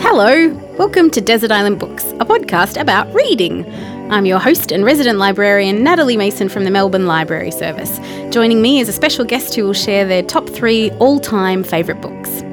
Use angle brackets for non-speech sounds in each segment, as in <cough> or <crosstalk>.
Hello, welcome to Desert Island Books, a podcast about reading. I'm your host and resident librarian, Natalie Mason from the Melbourne Library Service. Joining me is a special guest who will share their top three all time favourite books.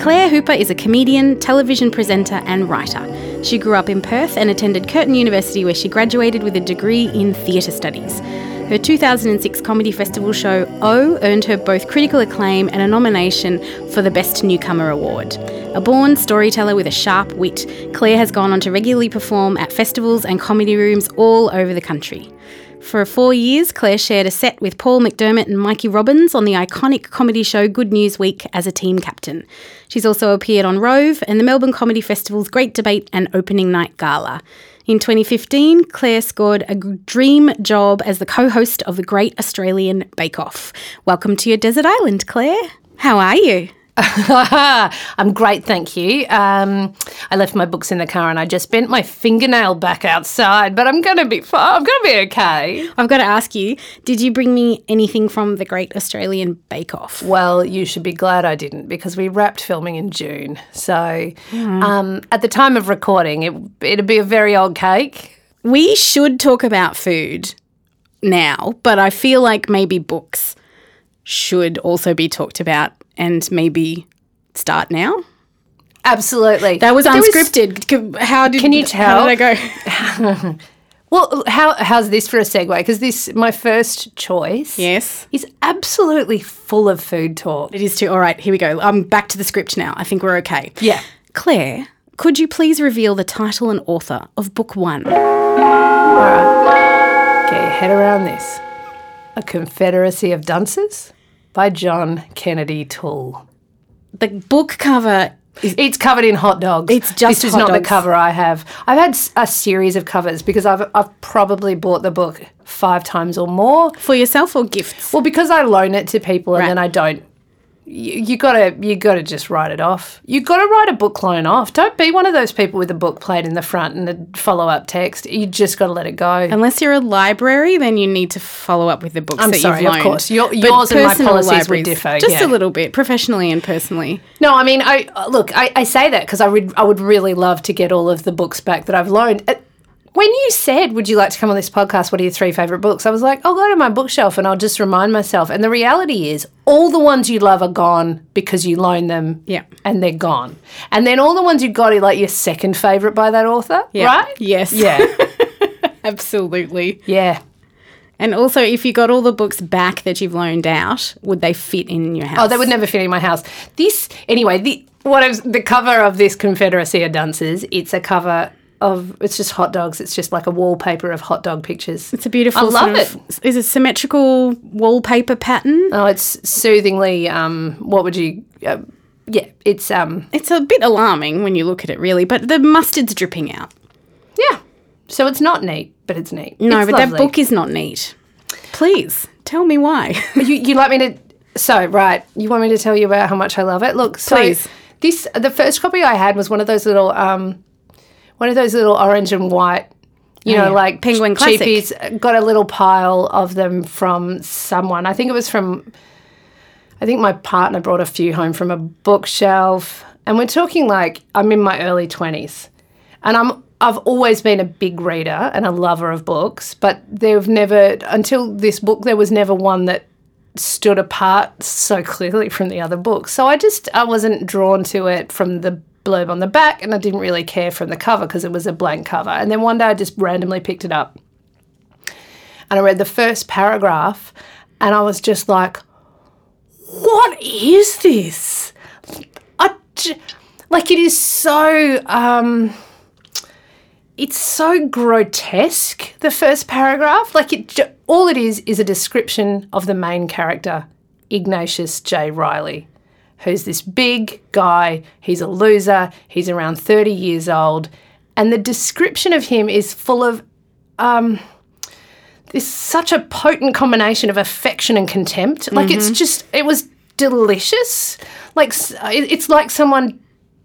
Claire Hooper is a comedian, television presenter, and writer. She grew up in Perth and attended Curtin University, where she graduated with a degree in theatre studies. Her 2006 comedy festival show O earned her both critical acclaim and a nomination for the Best Newcomer Award. A born storyteller with a sharp wit, Claire has gone on to regularly perform at festivals and comedy rooms all over the country. For four years, Claire shared a set with Paul McDermott and Mikey Robins on the iconic comedy show Good News Week as a team captain. She's also appeared on Rove and the Melbourne Comedy Festival's Great Debate and Opening Night Gala. In 2015, Claire scored a dream job as the co host of the Great Australian Bake Off. Welcome to your desert island, Claire. How are you? <laughs> I'm great, thank you. Um, I left my books in the car and I just bent my fingernail back outside, but I'm going to be fine. I'm going to be okay. I've got to ask you did you bring me anything from the Great Australian Bake Off? Well, you should be glad I didn't because we wrapped filming in June. So um, at the time of recording, it, it'd be a very old cake. We should talk about food now, but I feel like maybe books should also be talked about and maybe start now. Absolutely. That was But unscripted. How did Can you tell? How did I go? <laughs> well, how, how's this for a segue? Because this, my first choice, yes, is absolutely full of food talk. it is too. All right, here we go. I'm back to the script now. I think we're okay. Yeah. Claire, could you please reveal the title and author of book one? Get your head around this. A Confederacy of Dunces by John Kennedy Toole. The book cover is It's covered in hot dogs. It's just this is not the cover I have. I've had a series of covers because I've I've probably bought the book five times or more. for yourself or gifts. Well, because I loan it to people and then I don't. You, you gotta you gotta just write it off. You gotta write a book loan off. Don't be one of those people with a book plate in the front and a follow up text. You just gotta let it go. Unless you're a library, then you need to follow up with the books I'm that sorry, you've loaned. of course. Your- yours and my policies would differ, Just yeah. a little bit, professionally and personally. No, I mean, I look. I, I say that because I would I would really love to get all of the books back that I've loaned. When you said, "Would you like to come on this podcast? What are your three favorite books?" I was like, "I'll go to my bookshelf and I'll just remind myself." And the reality is, all the ones you love are gone because you loan them, Yeah. and they're gone. And then all the ones you got are like your second favorite by that author, right? Yes. Yeah, <laughs> Absolutely. yeah. And also, if you got all the books back that you've loaned out, would they fit in your house? Oh, they would never fit in my house. This anyway. The what is the cover of this Confederacy of Dunces? It's a cover of it's just hot dogs. It's just like a wallpaper of hot dog pictures. It's a beautiful. I love sort of- Is it symmetrical wallpaper pattern? Oh, it's soothingly. Um, what would you? Uh, yeah, it's um, It's a bit alarming when you look at it, really. But the mustard's dripping out. yeah. So it's not neat, but it's neat. No, It's but that book is not neat. Please tell me why. <laughs> you you like me to? So right, you want me to tell you about how much I love it? Look, so Please. this the first copy I had was one of those little um, one of those little orange and white. You know, Oh, yeah. like Penguin Classic. cheapies. Got a little pile of them from someone. I think it was from. I think my partner brought a few home from a bookshelf, and we're talking like I'm in my early twenties, and I'm I've always been a big reader and a lover of books, but there've never until this book there was never one that stood apart so <laughs> clearly from the other books. So I just I wasn't drawn to it from the blurb on the back, and I didn't really care from the cover because it was a blank cover. And then one day I just randomly picked it up, and I read the first paragraph, and I was just like, "What is this?" I like it is so. Um, it's so grotesque the first paragraph like it all it is is a description of the main character ignatius j reilly who's this big guy. He's a loser. He's around 30 years old. And the description of him is full of um this such a potent combination of affection and contempt. Like it's just it was delicious. Like it's like someone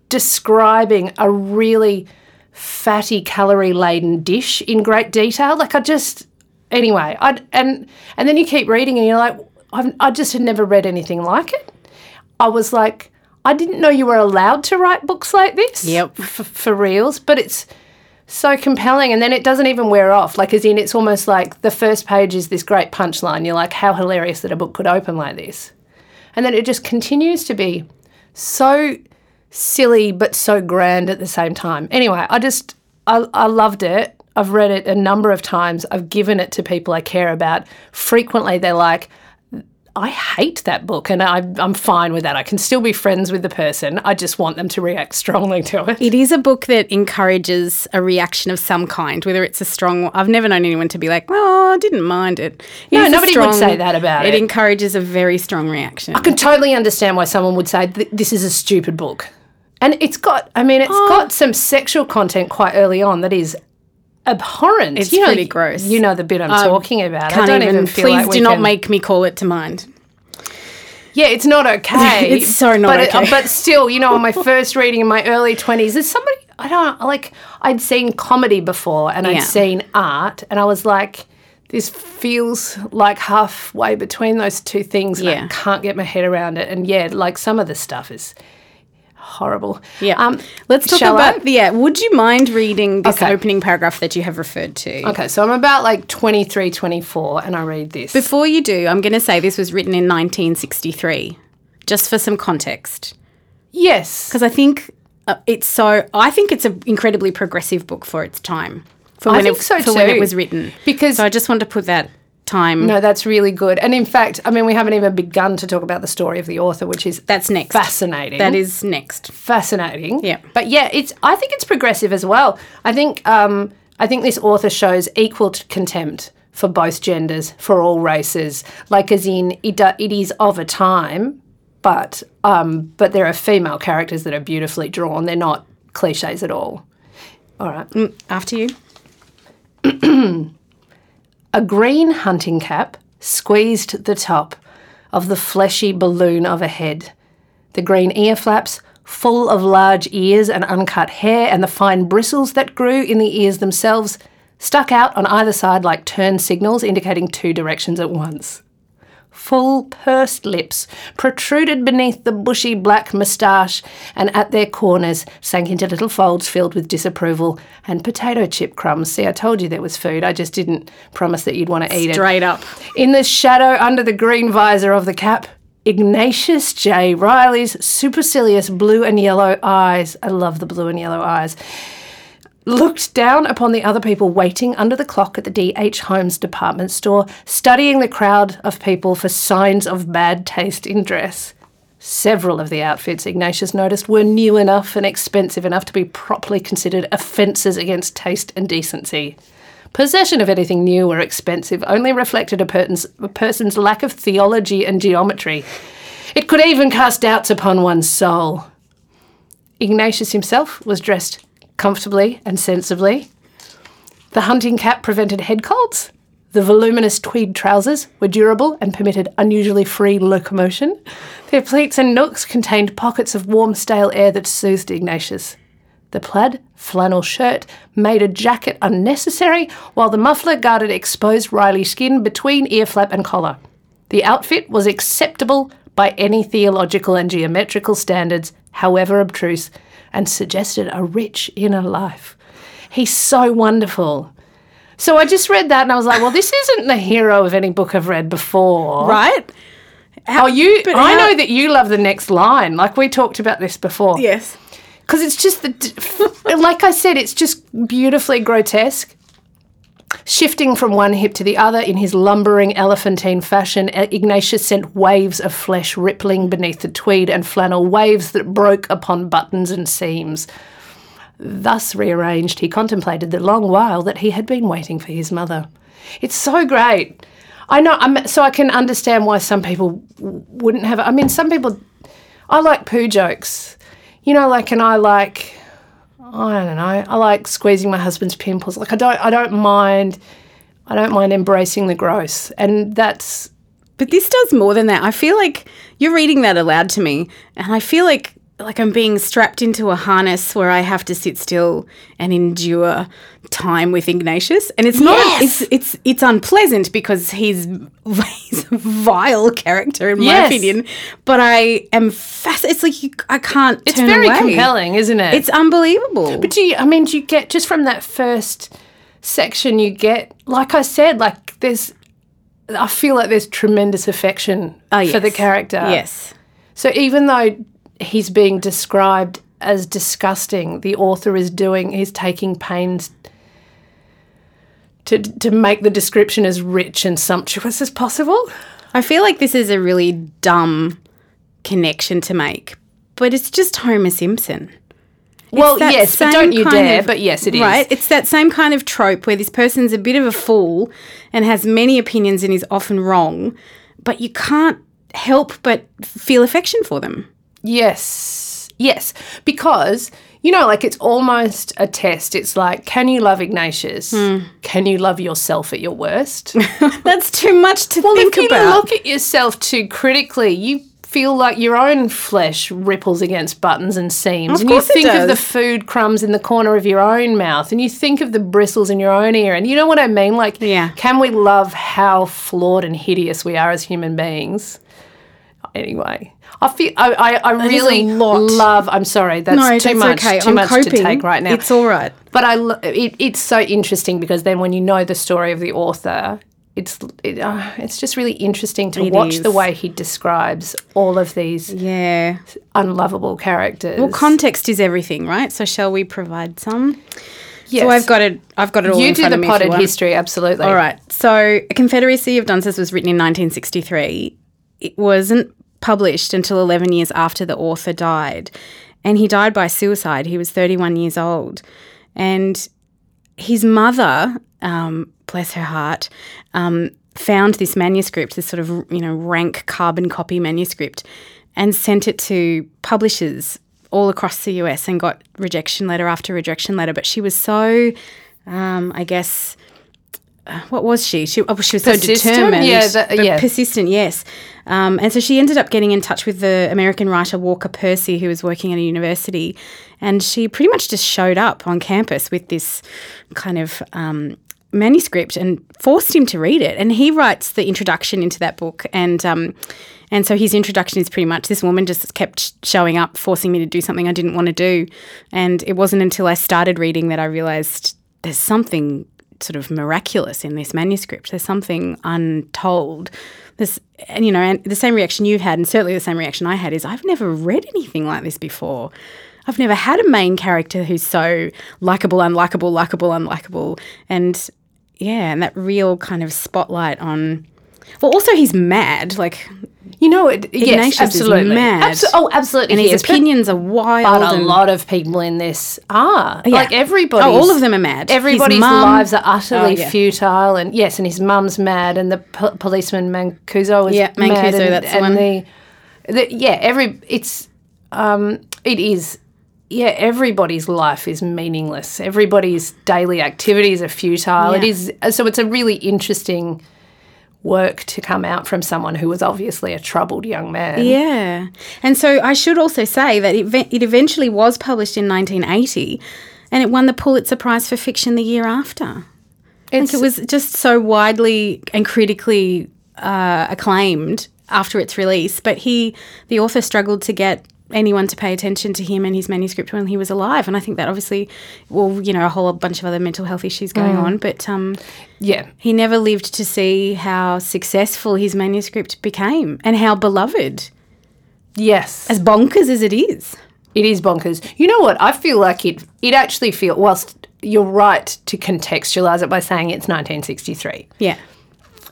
describing a really fatty, calorie laden dish in great detail. Like, I just, anyway, I and and then you keep reading and you're like, I've, I just had never read anything like it. I was like, I didn't know you were allowed to write books like this. Yep. For, for reals, but it's so compelling, and then it doesn't even wear off. Like, as in, it's almost like the first page is this great punchline. You're like, how hilarious that a book could open like this, and then it just continues to be so silly but so grand at the same time. Anyway, I just I, I loved it. I've read it a number of times. I've given it to people I care about. Frequently, they're like, I hate that book, and I, I'm fine with that. I can still be friends with the person. I just want them to react <laughs> strongly to it. It is a book that encourages a reaction of some kind, whether it's a strong. I've never known anyone to be like, "Oh, I didn't mind it." It No, nobody would say that about it. it. encourages a very strong reaction. I can totally understand why someone would say this is a stupid book. And it's got, I mean, it's Oh. got some sexual content quite early on that is abhorrent. It's you know, pretty gross. You know the bit I'm um, talking about. I Can't don't even. please like do not can- make me call it to mind. Yeah, it's not <laughs> okay. It's so not but it- okay. but still, you know, on my <laughs> first reading in my early 20s, there's somebody, I don't like, I'd seen comedy before and Yeah. I'd seen art, and I was like, this feels like halfway between those two things, and Yeah. I can't get my head around it. And yeah, like some of the stuff is horrible. Yeah. Um, Let's talk shall I? about. Yeah. Would you mind reading this Okay. opening paragraph that you have referred to? Okay, so I'm about like 23, 24, and I read this. Before you do, I'm going to say this was written in 1963, just for some context. yes. because I think uh, it's so. I think it's an incredibly progressive book for its time. For I when think it, so for when it was written. Because- so I just want to put that time. No, that's really good. And in fact, I mean, we haven't even begun to talk about the story of the author, which is That's next. fascinating. That is next. fascinating. Yeah. But yeah, it's I think it's progressive as well. I think um, I think this author shows equal t- contempt for both genders, for all races. Like as in it it is of a time, but um, but there are female characters that are beautifully drawn. They're not cliches at all. All right. After you. <clears throat> A green hunting cap squeezed the top of the fleshy balloon of a head. The green ear flaps, full of large ears and uncut hair, and the fine bristles that grew in the ears themselves, stuck out on either side like turn signals indicating two directions at once. Full pursed lips protruded beneath the bushy black moustache, and at their corners sank into little folds filled with disapproval and potato chip crumbs. See, I told you there was food. I just didn't promise that you'd want to eat it. Straight up. In the shadow under the green visor of the cap, Ignatius J. Reilly's supercilious blue and yellow eyes. I love the blue and yellow eyes. Looked down upon the other people waiting under the clock at the D.H. Holmes department store, studying the crowd of people for signs of bad taste in dress. Several of the outfits Ignatius noticed were new enough and expensive enough to be properly considered offences against taste and decency. Possession of anything new or expensive only reflected a person's, a person's lack of theology and geometry. It could even cast doubts upon one's soul. Ignatius himself was dressed comfortably and sensibly. The hunting cap prevented head colds. The voluminous tweed trousers were durable and permitted unusually free locomotion. Their pleats and nooks contained pockets of warm, stale air that soothed Ignatius. The plaid flannel shirt made a jacket unnecessary, while the muffler guarded exposed Reilly skin between ear flap and collar. The outfit was acceptable by any theological and geometrical standards, however obtruse, and suggested a rich inner life. He's so wonderful. So I just read that and I was like, well, this isn't the hero of any book I've read before. Right? Oh, you? But I how- know that you love the next line. Like we talked about this before. Yes. Because it's just the, <laughs> like I said, it's just beautifully grotesque. Shifting from one hip to the other in his lumbering elephantine fashion, uh, Ignatius sent waves of flesh rippling beneath the tweed and flannel, waves that broke upon buttons and seams. Thus rearranged, he contemplated the long while that he had been waiting for his mother. It's so great. I know, I'm, so I can understand why some people wouldn't have. I mean, some people. I like poo jokes, you know, like, and I like. I don't know. I like squeezing my husband's pimples. Like, I don't. I don't mind. I don't mind embracing the gross, and that's But this does more than that. I feel like you're reading that aloud to me, and I feel like like I'm being strapped into a harness where I have to sit still and endure time with Ignatius, and it's not. Yes! It's it's it's unpleasant because he's <laughs> he's a vile character in my Yes. opinion. But I am fascinated. It's like you, I can't. It's very away. compelling, isn't it? It's unbelievable. But do you, I mean, do you get just from that first section, you get, like I said, like there's, I feel like there's tremendous affection Oh, for the character. yes. So even though he's being described as disgusting, the author is doing, he's taking pains to, to make the description as rich and sumptuous as possible. I feel like this is a really dumb connection to make, but it's just Homer Simpson. Well, yes, but don't you dare, of- but yes, it is. Right? It's that same kind of trope where this person's a bit of a fool and has many opinions and is often wrong, but you can't help but feel affection for them. Yes. Yes. Because, you know, like it's almost a test. It's like, can you love Ignatius? Hmm. Can you love yourself at your worst? <laughs> That's too much to well, think if you look at yourself too critically, you feel like your own flesh ripples against buttons and seams. Of and you think of the food crumbs in the corner of your own mouth and you think of the bristles in your own ear. And you know what I mean? Like, Yeah. can we love how flawed and hideous we are as human beings? Anyway, I feel I, I, I really love. I'm sorry, that's no, too that's much. okay. Too I'm much coping. to take right now. It's all right. But I, it, it's so interesting because then when you know the story of the author, it's it, uh, it's just really interesting to It watch the way he describes all of these Yeah. unlovable characters. Well, context is everything, right? So shall we provide some? yes. So I've got it. I've got it all you in do the potted history, absolutely. All right. So, A Confederacy of Dunces was written in 1963. It wasn't published until 11 years after the author died. And he died by suicide. He was 31 years old. And his mother, um, bless her heart, um, found this manuscript, this sort of, you know, rank carbon copy manuscript, and sent it to publishers all across the US and got rejection letter after rejection letter. But she was so, um, I guess, uh, what was she? She, oh, she was so determined. Yeah, that- yeah. Persistent, yes. Um, and so she ended up getting in touch with the American writer Walker Percy, who was working at a university. And she pretty much just showed up on campus with this kind of um, manuscript and forced him to read it. And he writes the introduction into that book. And um, and so his introduction is pretty much this woman just kept showing up, forcing me to do something I didn't want to do. And it wasn't until I started reading that I realized there's something sort of miraculous in this manuscript. There's something untold. This, and you know, and the same reaction you've had, and certainly the same reaction I had, is I've never read anything like this before. I've never had a main character who's so likable, unlikable, likable, unlikable, and yeah, and that real kind of spotlight on. Well, also he's mad, like, You know, it, yes, Ignatius is absolutely. mad. Abso- oh, absolutely. and his is, opinions are wild. But a and- lot of people in this are. Yeah. Like everybody. Oh, all of them are mad. Everybody's mum- lives are utterly Oh, yeah. futile, and yes, and his mum's mad, and the po- policeman Mancuso is Yeah, mad, Mancuso, and, that's the one. The, the yeah, every it's um, it is. Yeah, everybody's life is meaningless. Everybody's daily activities are futile. It Yeah. is so. It's a really interesting work to come out from someone who was obviously a troubled young man. Yeah. And so I should also say that it, it eventually was published in 1980 and it won the Pulitzer Prize for Fiction the year after. It's, think it was just so widely and critically uh, acclaimed after its release. But he, the author, struggled to get anyone to pay attention to him and his manuscript when he was alive. And I think that obviously, well, you know, a whole bunch of other mental health issues going on. But um, yeah, he never lived to see how successful his manuscript became and how beloved yes. as bonkers as it is. It is bonkers. You know what? I feel like it. It actually feel whilst you're right to contextualize it by saying it's 1963. Yeah.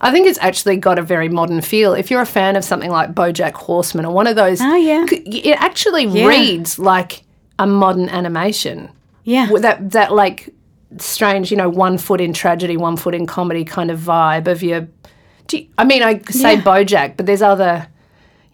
I think it's actually got a very modern feel. If you're a fan of something like BoJack Horseman or one of those, Oh, yeah. it actually reads like a modern animation. Yeah. That that like strange, you know, one foot in tragedy, one foot in comedy kind of vibe of your. You, I mean, I say Yeah. BoJack, but there's other.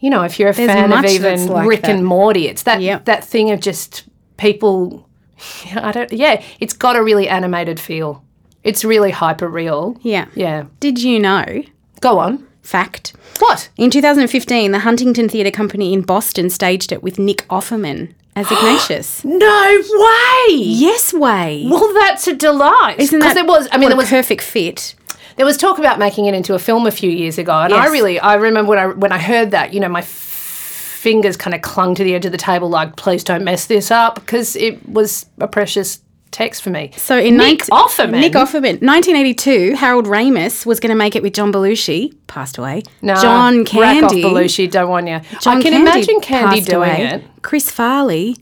You know, if you're a There's fan of even like Rick that. and Morty, it's that Yep. that thing of just people. <laughs> I don't. Yeah, it's got a really animated feel. It's really hyper real. Yeah. Yeah. Did you know Go on. fact. What? In 2015, the Huntington Theatre Company in Boston staged it with Nick Offerman as <gasps> Ignatius. No way! yes, way. Well, that's a delight. Isn't that there was? I mean, a was perfect fit. there was talk about making it into a film a few years ago, and I really I remember when I when I heard that, you know, my f- fingers kind of clung to the edge of the table, like, please don't mess this up, because it was a precious text for me. So in Nick 19 Offerman. Nick Offerman, 1982, Harold Ramis was going to make it with John Belushi, passed away. No, John Candy, Belushi, don't want you. John I can Candy imagine Candy doing away. it. Chris Farley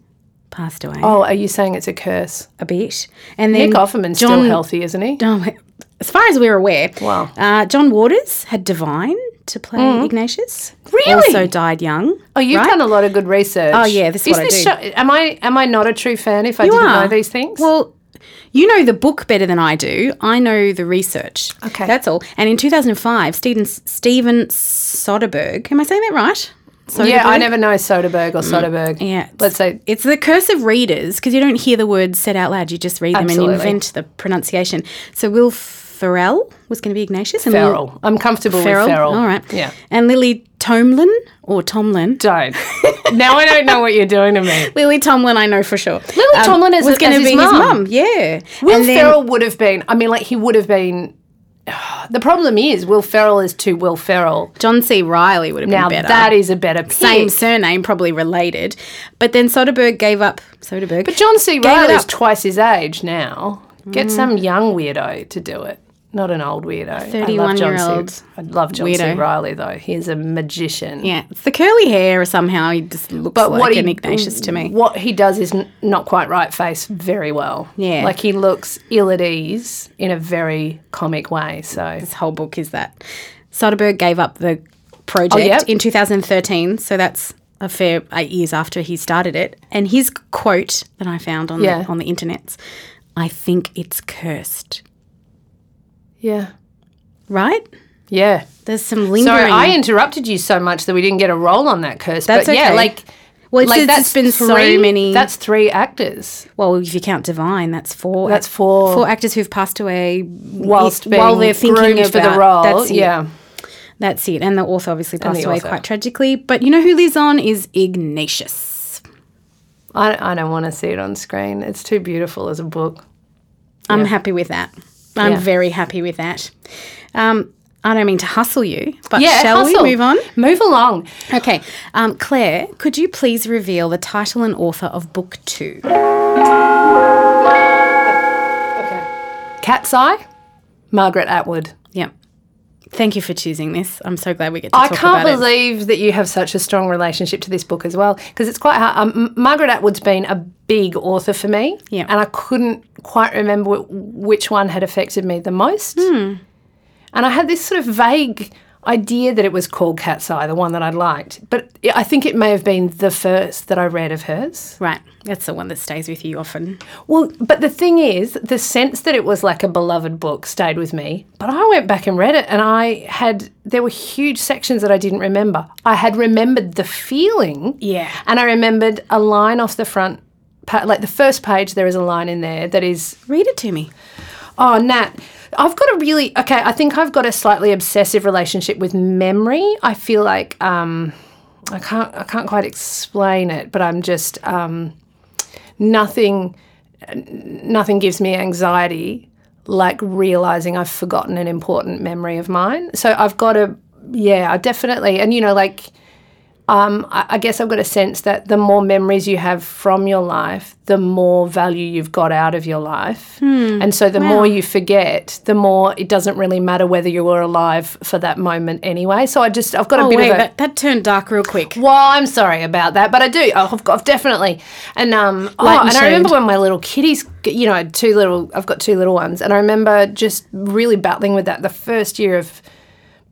passed away Oh, are you saying it's a curse? a bit, and then Nick Offerman's still John- healthy, isn't he? Oh, as far as we're aware, Wow. Uh, John Waters had Divine to play Ignatius. Mm. Really? Also died young. Oh, you've right? done a lot of good research. Oh, yeah, this is what I this do. show- am I am I not a true fan if I didn't are. know these things? Well, you know the book better than I do. I know the research. Okay. That's all. And in 2005, Steven, Steven Soderbergh, am I saying that right? yeah, I never know Soderbergh or Soderbergh. Mm, Yeah. Let's say It's the curse of readers because you don't hear the words said out loud. You just read them Absolutely. and invent the pronunciation. So Will Ferrell was going to be Ignatius. And Will- Ferrell. I'm comfortable Ferrell. with Ferrell. All right. Yeah. And Lily Tomlin or Tomlin. Don't. <laughs> now I don't know what you're doing to me. Lily Tomlin, I know for sure. Um, Lily Tomlin is- was going to be his mum. Yeah. Will And then- Ferrell would have been. I mean, like he would have been. <sighs> The problem is, Will Ferrell is too Will Ferrell. John C. Reilly would have Now been better. that is a better pick. Same surname, probably related. But then Soderbergh gave up. Soderbergh. But John C. Reilly is. Twice his age now. Get some young weirdo to do it. Not an old weirdo. I love John 31-year-old C. I love John C. Reilly though. He's a magician. yeah, it's the curly hair. Somehow he just looks But like what he, an Ignatius to me. What he does is n- not quite right face very well. Yeah. Like he looks ill at ease in a very comic way. So This whole book is that. Soderbergh gave up the project Oh, yep. in 2013, so that's a fair eight years after he started it. And his quote that I found on Yeah. the, on the internet, I think it's cursed. Yeah. Right? Yeah. There's some lingering. Sorry, I interrupted you so much that we didn't get a roll on that curse. That's but yeah, like well, it's, like it's that's been so many. That's three actors. well, if you count Divine, that's four. That's four. four actors who've passed away Whilst while they're thinking about, for the role. That's it. yeah. That's it. And the author obviously passed away author. quite tragically. But you know who lives on is Ignatius. I, I don't want to see it on screen. It's too beautiful as a book. I'm happy with that. I'm Yeah. very happy with that. Um, I don't mean to hustle you, but Yeah, shall hustle. we move on? Move along. Okay. Um, Claire, could you please reveal the title and author of book two? Okay. Cat's Eye, Margaret Atwood. Yeah. Thank you for choosing this. I'm so glad we get to I can't about it. believe that you have such a strong relationship to this book as well, because it's quite hard. Um, Margaret Atwood's been a big author for me, Yeah. and I couldn't quite remember which one had affected me the most. Hmm. And I had this sort of vague idea that it was called Cat's Eye, the one that I liked, but I think it may have been the first that I read of hers. Right. That's the one that stays with you often. Well, but the thing is, the sense that it was like a beloved book stayed with me. But I went back and read it, and I had, there were huge sections that I didn't remember. I had remembered the feeling. Yeah. And I remembered a line off the front, like the first page, there is a line in there that is, Read it to me. Oh, Nat. I've got a really okay. I think I've got a slightly obsessive relationship with memory. I feel like um, I can't I can't quite explain it, but I'm just um, nothing nothing gives me anxiety like realizing I've forgotten an important memory of mine. So I've got a yeah, I definitely and you know like um, I, I guess I've got a sense that the more memories you have from your life, the more value you've got out of your life. Hmm. And so the more you forget, the more it doesn't really matter whether you were alive for that moment anyway. So I just, I've got a Oh, bit wait, of a. that, that turned dark real quick. Well, I'm sorry about that, but I do. I've, got, I've definitely, and um, oh, and and I remember when my little kitties, you know, two little. I've got two little ones, and I remember just really battling with that the first year of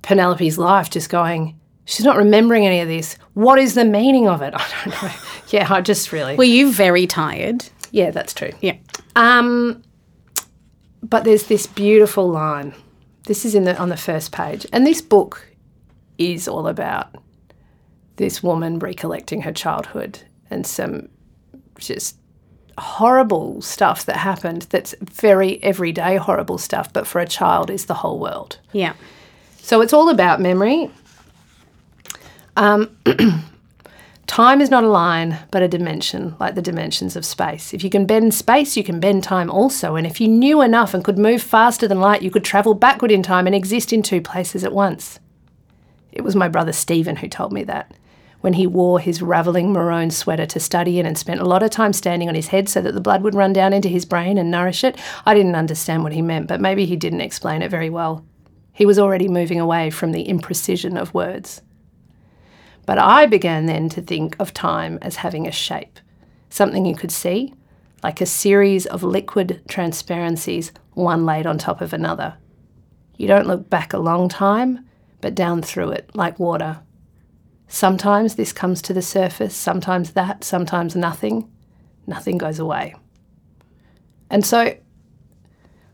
Penelope's life, just going, she's not remembering any of this. What is the meaning of it? <laughs> I don't know. yeah, I just really. Were you very tired? yeah, that's true. Yeah. Um, but there's this beautiful line. This is in the on the first page, and this book is all about this woman recollecting her childhood and some just horrible stuff that happened. That's very everyday horrible stuff, but for a child is the whole world. Yeah. So it's all about memory. Um, <clears throat> time is not a line, but a dimension, like the dimensions of space. If you can bend space, you can bend time also. And if you knew enough and could move faster than light, you could travel backward in time and exist in two places at once. It was my brother Stephen who told me that when he wore his ravelling maroon sweater to study in and spent a lot of time standing on his head so that the blood would run down into his brain and nourish it. I didn't understand what he meant, but maybe he didn't explain it very well. He was already moving away from the imprecision of words. But I began then to think of time as having a shape, something you could see, like a series of liquid transparencies, one laid on top of another. You don't look back a long time, but down through it, like water. Sometimes this comes to the surface, sometimes that, sometimes nothing. Nothing goes away. And so,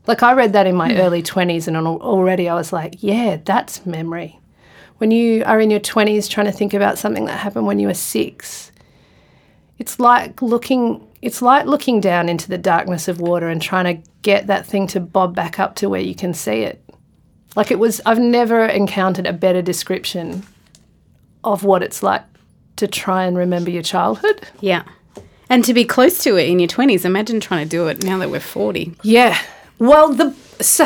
like, I read that in my hmm. early 20s, and already I was like, yeah, that's memory. When you are in your 20s trying to think about something that happened when you were six, it's like looking it's like looking down into the darkness of water and trying to get that thing to bob back up to where you can see it. Like it was I've never encountered a better description of what it's like to try and remember your childhood. Yeah. And to be close to it in your 20s, imagine trying to do it now that we're 40. Yeah. Well, the <laughs> so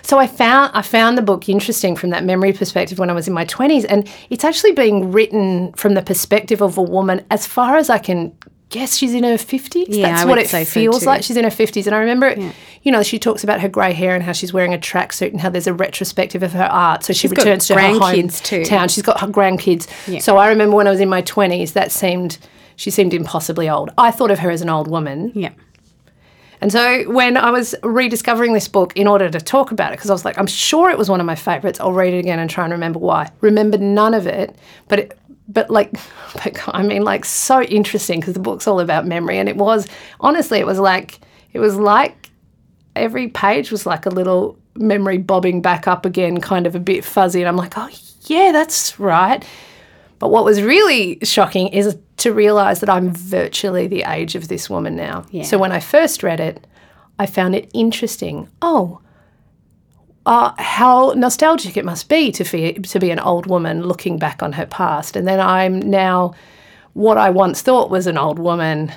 so I found I found the book interesting from that memory perspective when I was in my 20s and it's actually being written from the perspective of a woman as far as I can guess she's in her 50s. Yeah, That's I what it so feels too. like. She's in her 50s. And I remember, it, you know, she talks about her grey hair and how she's wearing a tracksuit and how there's a retrospective of her art. So she She's returns to her grandkids too. hometown. She's got her grandkids. Yeah. So I remember when I was in my 20s, that seemed, she seemed impossibly old. I thought of her as an old woman. Yeah. And so when I was rediscovering this book in order to talk about it, because I was like, I'm sure it was one of my favourites. I'll read it again and try and remember why. Remembered none of it, but it, but like, <laughs> but I mean, like so interesting because the book's all about memory, and it was honestly, it was like it was like every page was like a little memory bobbing back up again, kind of a bit fuzzy, and I'm like, oh yeah, that's right. But what was really shocking is to realize that I'm virtually the age of this woman now. Yeah. So when I first read it, I found it interesting. Oh, uh, how nostalgic it must be to be, to be an old woman looking back on her past. And then I'm now what I once thought was an old woman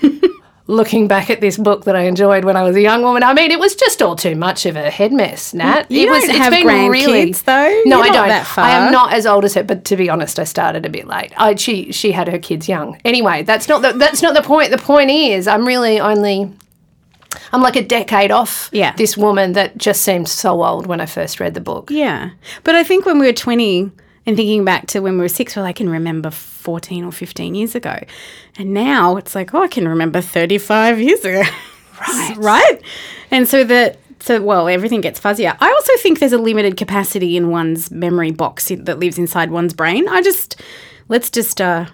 <laughs> looking back at this book that I enjoyed when I was a young woman. I mean, it was just all too much of a head mess, Nat. You it was, don't have grandkids, though. No, You're I not don't. that far. I am not as old as her, but to be honest, I started a bit late. I, she she had her kids young. Anyway, that's not the, that's not the point. The point is, I'm really only. I'm like a decade off Yeah. this woman that just seemed so old when I first read the book. Yeah. But I think when we were 20 and thinking back to when we were six, we're I can remember 14 or 15 years ago. And now it's like, oh, I can remember 35 years ago. Right. <laughs> right? And so that. So, well, everything gets fuzzier. I also think there's a limited capacity in one's memory box that lives inside one's brain. I just, let's just uh,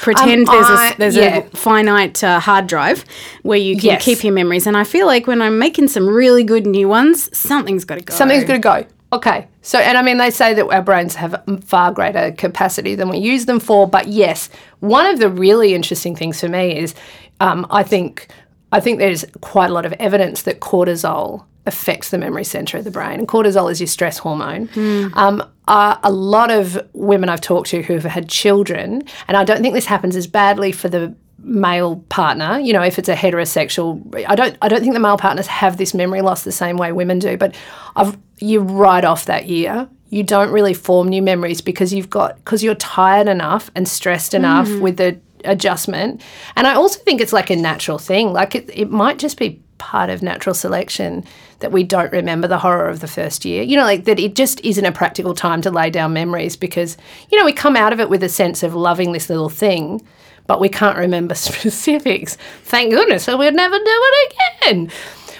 pretend Um, there's, I- a, there's yeah. a finite uh, hard drive where you can Yes. keep your memories. And I feel like when I'm making some really good new ones, something's got to go something's got to go. Okay. So, and I mean, they say that our brains have far greater capacity than we use them for. But yes, one of the really interesting things for me is um, I think I think there's quite a lot of evidence that cortisol affects the memory center of the brain. And cortisol is your stress hormone. Um, uh, a lot of women I've talked to who have had children, and I don't think this happens as badly for the male partner you know if it's a heterosexual i don't i don't think the male partners have this memory loss the same way women do but I've, you write off that year. You don't really form new memories because you've got because you're tired enough and stressed enough mm. with the adjustment. And i also think it's like a natural thing like it, it might just be part of natural selection that we don't remember the horror of the first year. You know like that it just isn't a practical time to lay down memories because you know we come out of it with a sense of loving this little thing but we can't remember <laughs> specifics. Thank goodness, so we'd never do it again.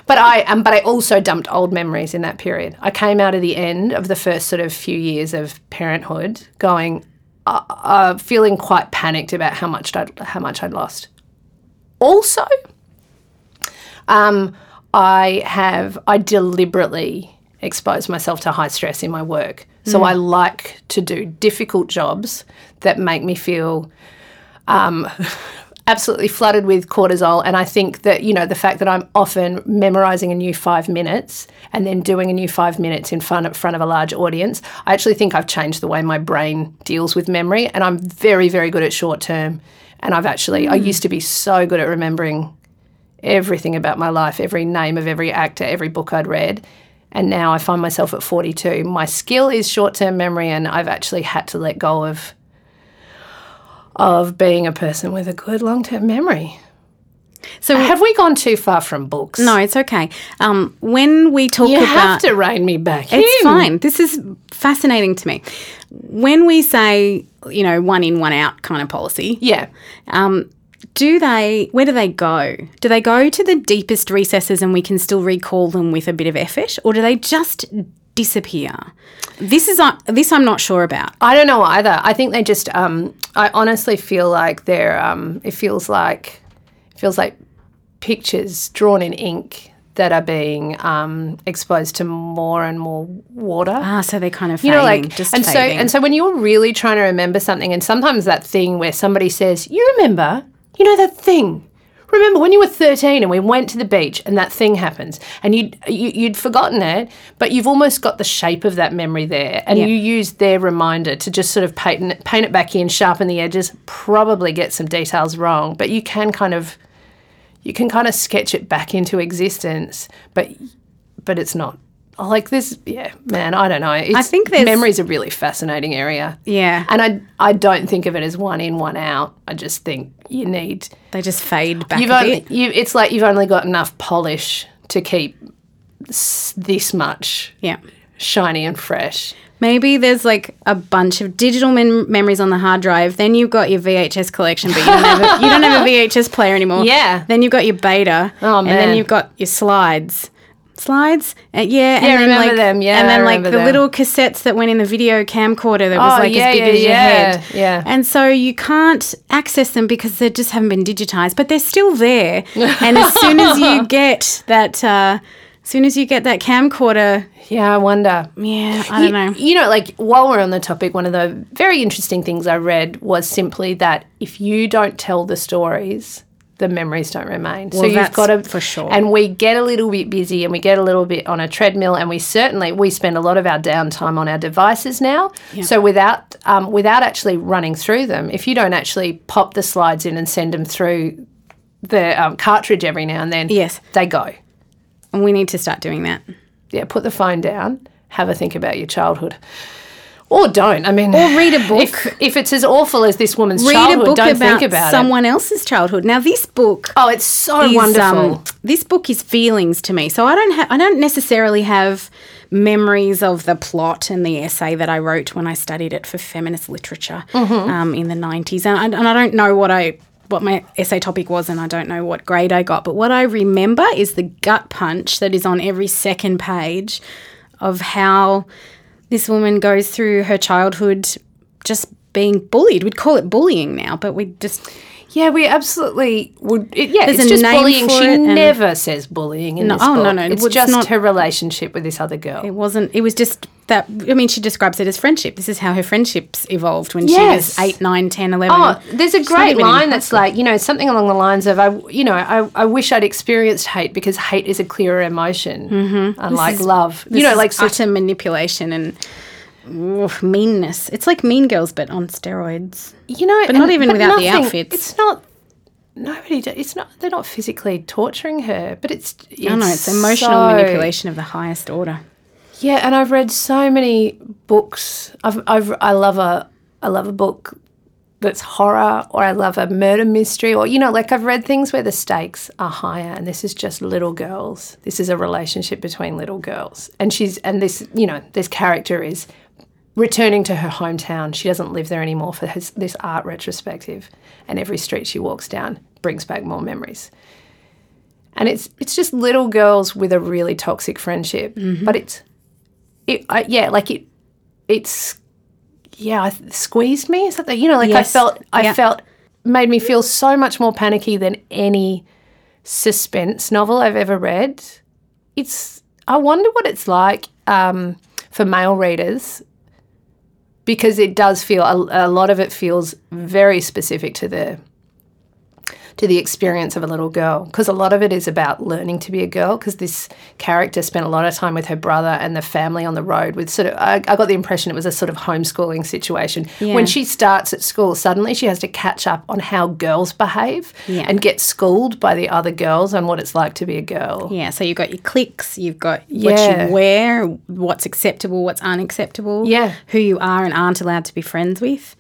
But I um, but I also dumped old memories in that period. I came out of the end of the first sort of few years of parenthood, going, uh, uh, feeling quite panicked about how much I'd, how much I'd lost. Also, um, I have I deliberately expose myself to high stress in my work. So I like to do difficult jobs that make me feel um, <laughs> absolutely flooded with cortisol. And I think that, you know, the fact that I'm often memorizing a new five minutes and then doing a new five minutes in front, front of a large audience, I actually think I've changed the way my brain deals with memory. And I'm very, very good at short term. And I've actually, I used to be so good at remembering everything about my life, every name of every actor, every book I'd read. And now I find myself at 42. My skill is short term memory, and I've actually had to let go of of being a person with a good long term memory. So Have we gone too far from books? no, it's okay. Um, when we talk You about have to rein me back in. It's fine. This is fascinating to me. When we say, you know, one in, one out kind of policy, Yeah. um, do they, where do they go? Do they go to the deepest recesses and we can still recall them with a bit of effort? Or do they just disappear? This is, uh, this I'm not sure about. I don't know either. I think they just. Um, I honestly feel like they're. Um, it feels like, it feels like pictures drawn in ink that are being um, exposed to more and more water. Ah, so they're kind of you know, like, just and so and so when you're really trying to remember something, and sometimes that thing where somebody says, "You remember, you know that thing." Remember when you were 13 and we went to the beach and that thing happens and you'd, you, you'd forgotten it, but you've almost got the shape of that memory there and Yeah. you use their reminder to just sort of paint, it- paint it back in, sharpen the edges, probably get some details wrong, but you can kind of, you can kind of sketch it back into existence, but, but it's not. Like this, yeah, man, I don't know. It's, think there's- memory's a really fascinating area. yeah, And I, I don't think of it as one in, one out. I just think you need they just fade back You've a only, bit. you, it's like you've only got enough polish to keep this much Yeah. shiny and fresh. Maybe there's like a bunch of digital mem- memories on the hard drive. Then you've got your VHS collection, but you don't have a, you don't have a <laughs> VHS player anymore. Yeah. Then you've got your beta. Oh, And then you've got your slides. Slides, uh, yeah, and then remember like, them, yeah, and then like the them. little cassettes that went in the video camcorder that was Oh, like yeah, as big yeah, as your yeah, head. yeah. And so you can't access them because they just haven't been digitized, but they're still there. and as soon as you <laughs> get that, uh, as soon as you get that camcorder, Yeah, I wonder. yeah, I don't know. You know, like while we're on the topic, one of the very interesting things I read was simply that if you don't tell the stories, the memories don't remain. so you've got to for sure. And we get a little bit busy, and we get a little bit on a treadmill, and we certainly we spend a lot of our downtime on our devices now. So without um, without actually running through them, if you don't actually pop the slides in and send them through the um, cartridge every now and then, Yes. they go. And we need to start doing that. Yeah, put the phone down. Have a think about your childhood. Or don't. I mean, Or read a book. If, if it's as awful as this woman's Read childhood, a book don't about, think about it. someone else's childhood. Now, this book Oh, it's so is wonderful. um, this book is feelings to me. So I don't ha- I don't necessarily have memories of the plot and the essay that I wrote when I studied it for feminist literature Mm-hmm. um, in the nineties, and, I- and I don't know what I what my essay topic was, and I don't know what grade I got. But what I remember is the gut punch that is on every second page of how this woman goes through her childhood just being bullied. We'd call it bullying now, but we just yeah, we absolutely would. It, yeah, There's it's just bullying. She never says bullying in No, this oh, no, book. no, It's it's just not- her relationship with this other girl. It wasn't. It was just that. I mean, she describes it as friendship. This is how her friendships evolved when Yes. she was 8, 9, 10, 11. Oh, there's a great line that's like, you know, something along the lines of, I, you know, I, I wish I'd experienced hate because hate is a clearer emotion, mm-hmm. unlike love. This You know, is like so, utter manipulation and oof, meanness. It's like Mean Girls, but on steroids. you know, But not even without the outfits. It's not. Nobody. do- It's not. They're not physically torturing her, but it's. it's I know it's emotional so- manipulation of the highest order. Yeah, and I've read so many books. I've, I've I love a I love a book that's horror, or I love a murder mystery, or you know, like I've read things where the stakes are higher, and this is just little girls. This is a relationship between little girls, and she's and this you know this character is returning to her hometown. She doesn't live there anymore for his, this art retrospective, and every street she walks down brings back more memories. And it's it's just little girls with a really toxic friendship, but it's it I, yeah like it it's yeah I, squeezed me is that the, you know like Yes. I felt I Yeah. felt made me feel so much more panicky than any suspense novel I've ever read. It's I wonder what it's like um, for male readers because it does feel a, a lot of it feels very specific to the to the experience of a little girl because a lot of it is about learning to be a girl because this character spent a lot of time with her brother and the family on the road with sort of I, I got the impression it was a sort of homeschooling situation Yeah. when she starts at school suddenly she has to catch up on how girls behave Yeah. and get schooled by the other girls on what it's like to be a girl Yeah, so you've got your cliques, you've got Yeah. what you wear, what's acceptable, what's unacceptable, Yeah. who you are and aren't allowed to be friends with.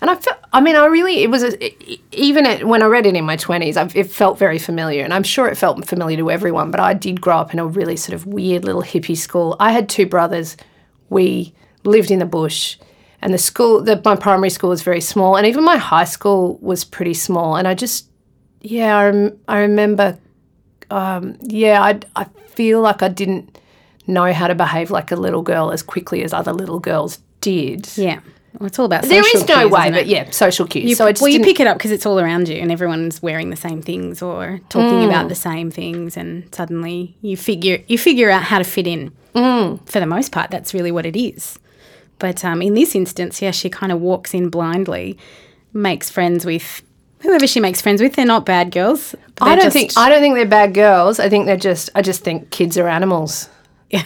And I felt, I mean, I really, it was, a, even at, when I read it in my 20s, I, it felt very familiar. And I'm sure it felt familiar to everyone, but I did grow up in a really sort of weird little hippie school. I had two brothers. We lived in the bush. And the school, the, my primary school was very small. And even my high school was pretty small. And I just, yeah, I, rem- I remember, um, yeah, I, I feel like I didn't know how to behave like a little girl as quickly as other little girls did. Yeah. Well, it's all about There is no cues, way, but yeah, social cues. You, so I just well, you pick it up because it's all around you and everyone's wearing the same things or talking Mm. about the same things, and suddenly you figure you figure out how to fit in. Mm. For the most part, that's really what it is. But um, in this instance, yeah, she kind of walks in blindly, makes friends with whoever she makes friends with. They're not bad girls. I don't think I don't think they're bad girls. I think they're just. I just think kids are animals. Yeah.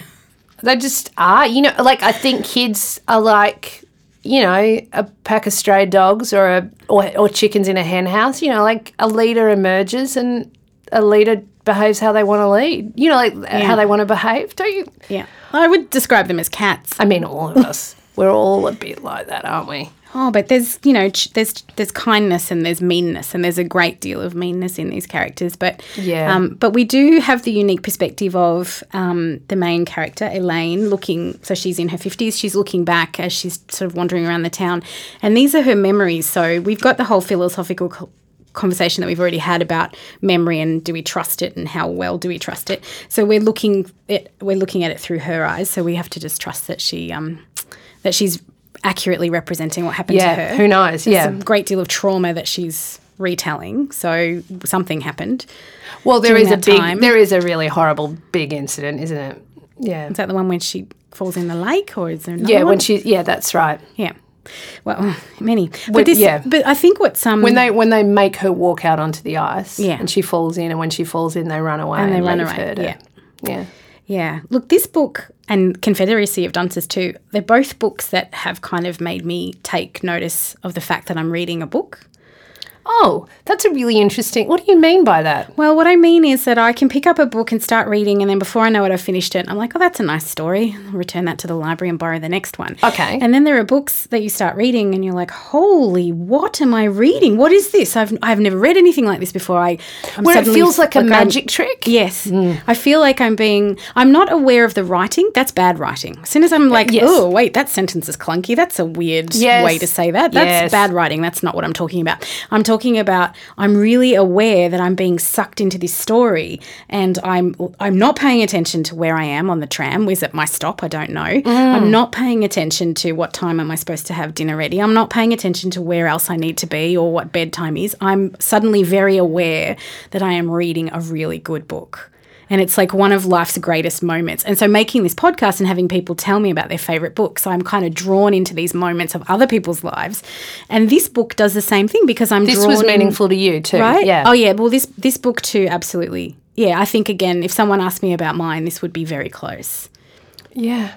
They just are. You know, like I think kids are like, you know, a pack of stray dogs or a or, or chickens in a hen house. You know, like a leader emerges and a leader behaves how they want to lead. You know, like uh, how they want to behave. Don't you? Yeah. I would describe them as cats. I mean, all of us. We're all a bit like that, aren't we? Oh, but there's you know ch- there's there's kindness and there's meanness and there's a great deal of meanness in these characters. But Yeah. um, but we do have the unique perspective of um, the main character Elaine looking. So she's in her fifties. She's looking back as she's sort of wandering around the town, and these are her memories. So we've got the whole philosophical. Co- conversation that we've already had about memory and do we trust it and how well do we trust it so we're looking it we're looking at it through her eyes so we have to just trust that she um that she's accurately representing what happened Yeah. to her Who knows? there's Yeah. a great deal of trauma that she's retelling. So something happened. Well, there is a big. time. There is a really horrible big incident, isn't it? Yeah. Is that the one when she falls in the lake, or is there another Yeah, one? when she yeah, that's right. yeah. Well, <sighs> many. But When- this, yeah. But I think what's um When they when they make her walk out onto the ice, Yeah. and she falls in, and when she falls in, they run away And and, they run away, yeah. yeah. Yeah. Look, this book and Confederacy of Dunces too, they're both books that have kind of made me take notice of the fact that I'm reading a book. Oh, that's a really interesting. What do you mean by that? Well, what I mean is that I can pick up a book and start reading, and then before I know it, I've finished it. I'm like, oh, that's a nice story. I'll return that to the library and borrow the next one. Okay. And then there are books that you start reading, and you're like, holy, what am I reading? What is this? I've, I've never read anything like this before. I, I'm Where it feels like a I'm- magic trick. Yes. Hmm. I feel like I'm being, I'm not aware of the writing. That's bad writing. As soon as I'm like, Yes. oh, wait, that sentence is clunky. That's a weird Yes. way to say that. That's Yes. bad writing. That's not what I'm talking about. I'm talking about, I'm really aware that I'm being sucked into this story and I'm, I'm not paying attention to where I am on the tram. Was it my stop? I don't know. Mm. I'm not paying attention to what time am I supposed to have dinner ready. I'm not paying attention to where else I need to be or what bedtime is. I'm suddenly very aware that I am reading a really good book. And it's like one of life's greatest moments. And so making this podcast and having people tell me about their favorite books, I'm kind of drawn into these moments of other people's lives. And this book does the same thing because I'm This drawn was in- meaningful to you too, right? Yeah. Oh yeah. Well, this this book too, absolutely. Yeah, I think again, if someone asked me about mine, this would be very close. Yeah.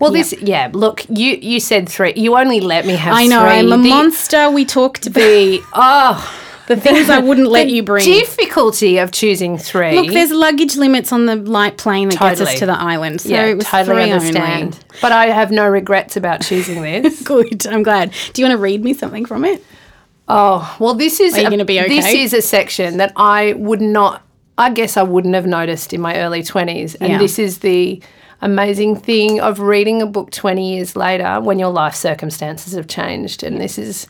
Well, this yeah. Look, you you said three. You only let me have. I know three. I'm a The- monster. We talked about The oh, the things I wouldn't <laughs> let you bring. difficulty of choosing three. Look, there's luggage limits on the light plane that gets us to the island. So yeah, it was totally three understand. only. But I have no regrets about choosing this. <laughs> Good. I'm glad. Do you want to read me something from it? Oh, well, this is Are you a- gonna be okay? This is a section that I would not. I guess I wouldn't have noticed in my early twenties, and Yeah. this is the amazing thing of reading a book twenty years later when your life circumstances have changed, and this is.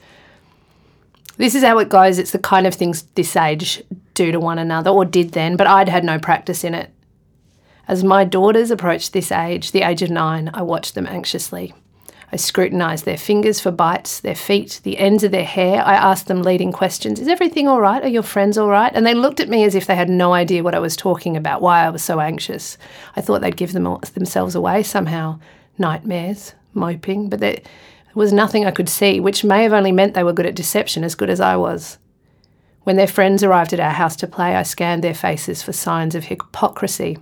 This is how it goes. It's the kind of things this age do to one another, or did then, but I'd had no practice in it. As my daughters approached this age, the age of nine, I watched them anxiously. I scrutinised their fingers for bites, their feet, the ends of their hair. I asked them leading questions Is everything all right? Are your friends all right? And they looked at me as if they had no idea what I was talking about, why I was so anxious. I thought they'd give them themselves away somehow. Nightmares, moping, but there was nothing I could see, which may have only meant they were good at deception as good as I was. When their friends arrived at our house to play, I scanned their faces for signs of hypocrisy.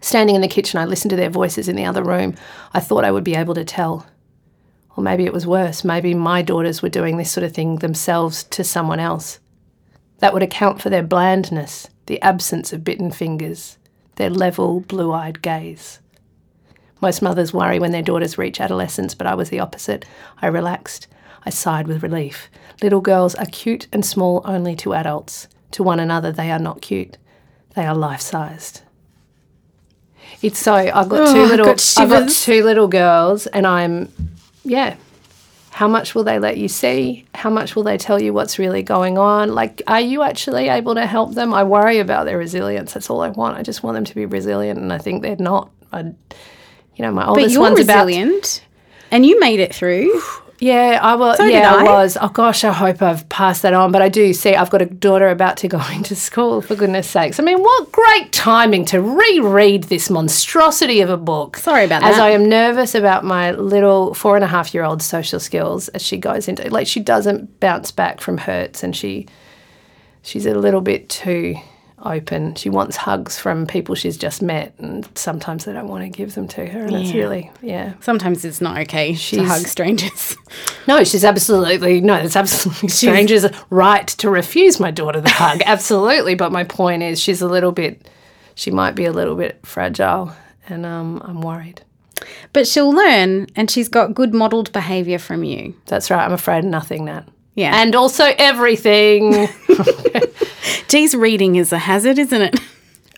Standing in the kitchen, I listened to their voices in the other room. I thought I would be able to tell. Or maybe it was worse. Maybe my daughters were doing this sort of thing themselves to someone else. That would account for their blandness, the absence of bitten fingers, their level, blue eyed gaze. Most mothers worry when their daughters reach adolescence, but I was the opposite. I relaxed. I sighed with relief. Little girls are cute and small only to adults. To one another, they are not cute. They are life sized. It's so I've got Oh, two I've little got I've got two little girls and I'm yeah. How much will they let you see? How much will they tell you what's really going on? Like, are you actually able to help them? I worry about their resilience. That's all I want. I just want them to be resilient, and I think they're not. I, you know, my But oldest you're one's about resilient, and you made it through. <sighs> yeah, I was. So yeah, I. was. Oh gosh, I hope I've passed that on. But I do see I've got a daughter about to go <laughs> into school. For goodness sakes! I mean, what great timing to reread this monstrosity of a book. Sorry about As that. As I am nervous about my little four and a half year old social skills as she goes into like she doesn't bounce back from hurts and she she's a little bit too open. She wants hugs from people she's just met, and sometimes they don't want to give them to her, and it's Yeah. really yeah. Sometimes it's not okay to She's- hug strangers. <laughs> No, she's absolutely no. It's absolutely strangers' right to refuse my daughter the hug. <laughs> absolutely, but my point is, she's a little bit. She might be a little bit fragile, and um, I'm worried. But she'll learn, and she's got good modelled behaviour from you. That's right. I'm afraid of nothing, Nat. Yeah. and also everything. <laughs> Geez, reading is a hazard, isn't it?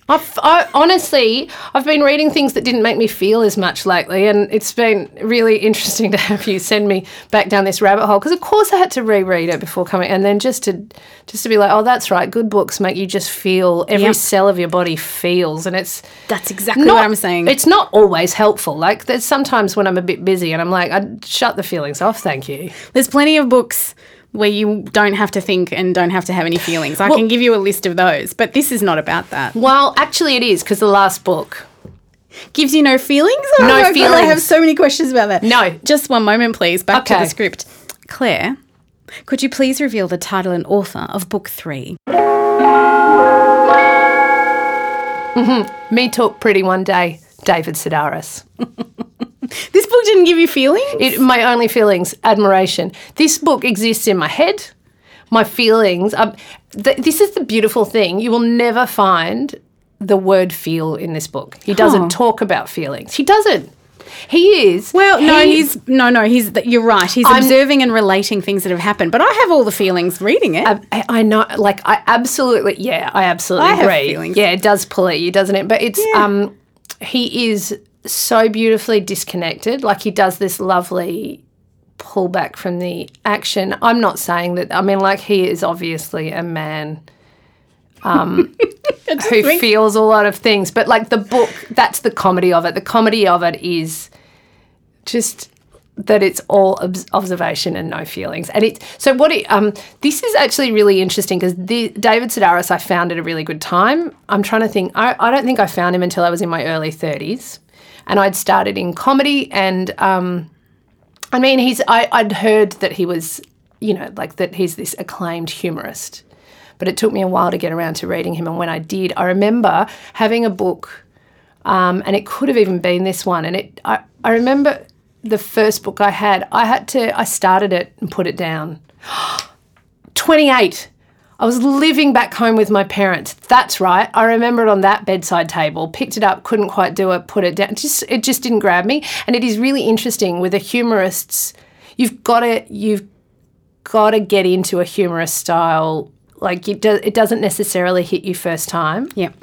I've, I honestly, I've been reading things that didn't make me feel as much lately, and it's been really interesting to have you send me back down this rabbit hole. Because of course I had to reread it before coming, and then just to just to be like, oh, that's right. Good books make you just feel every Yep. cell of your body feels, and it's That's exactly not, what I'm saying. It's not always helpful. Like there's sometimes when I'm a bit busy, and I'm like, I shut the feelings off. Thank you. There's plenty of books where you don't have to think and don't have to have any feelings. I can give you a list of those, but this is not about that. Well, actually, it is because the last book. Gives you no feelings? Oh No God, I have so many questions about that. No. Just one moment, please. Back to the script. Claire, could you please reveal the title and author of book three? Mm-hmm. Me talk pretty one day. David Sedaris. <laughs> This book didn't give you feelings? It, my only feelings, admiration. This book exists in my head. My feelings. Um, th- this is the beautiful thing. You will never find the word feel in this book. He doesn't Huh. talk about feelings. He doesn't. He is. Well, no, he- he's no, no. He's you're right. He's I'm- observing and relating things that have happened. But I have all the feelings reading it. I, I know, like I absolutely, yeah, I absolutely I have agree. feelings. Yeah, it does pull at you, doesn't it? But it's um, he is so beautifully disconnected. Like he does this lovely pullback from the action. I'm not saying that. I mean, like he is obviously a man. Um, <laughs> who feels a lot of things, but like the book, that's the comedy of it. The comedy of it is just that it's all obs- observation and no feelings. And it so what it um this is actually really interesting because David Sedaris I found at a really good time. I'm trying to think. I, I don't think I found him until I was in my early 30s, and I'd started in comedy. And um, I mean, he's I, I'd heard that he was you know like that he's this acclaimed humorist. But it took me a while to get around to reading him, and when I did, I remember having a book um, and it could have even been this one. And it, I, I remember the first book I had. I had to, I started it and put it down. <gasps> Twenty eight. I was living back home with my parents. That's right. I remember it on that bedside table. Picked it up, couldn't quite do it, put it down. Just it just didn't grab me. And it is really interesting with a humorist's. You've got to you've got to get into a humorous style. Like it, do, it doesn't necessarily hit you first time. Yep.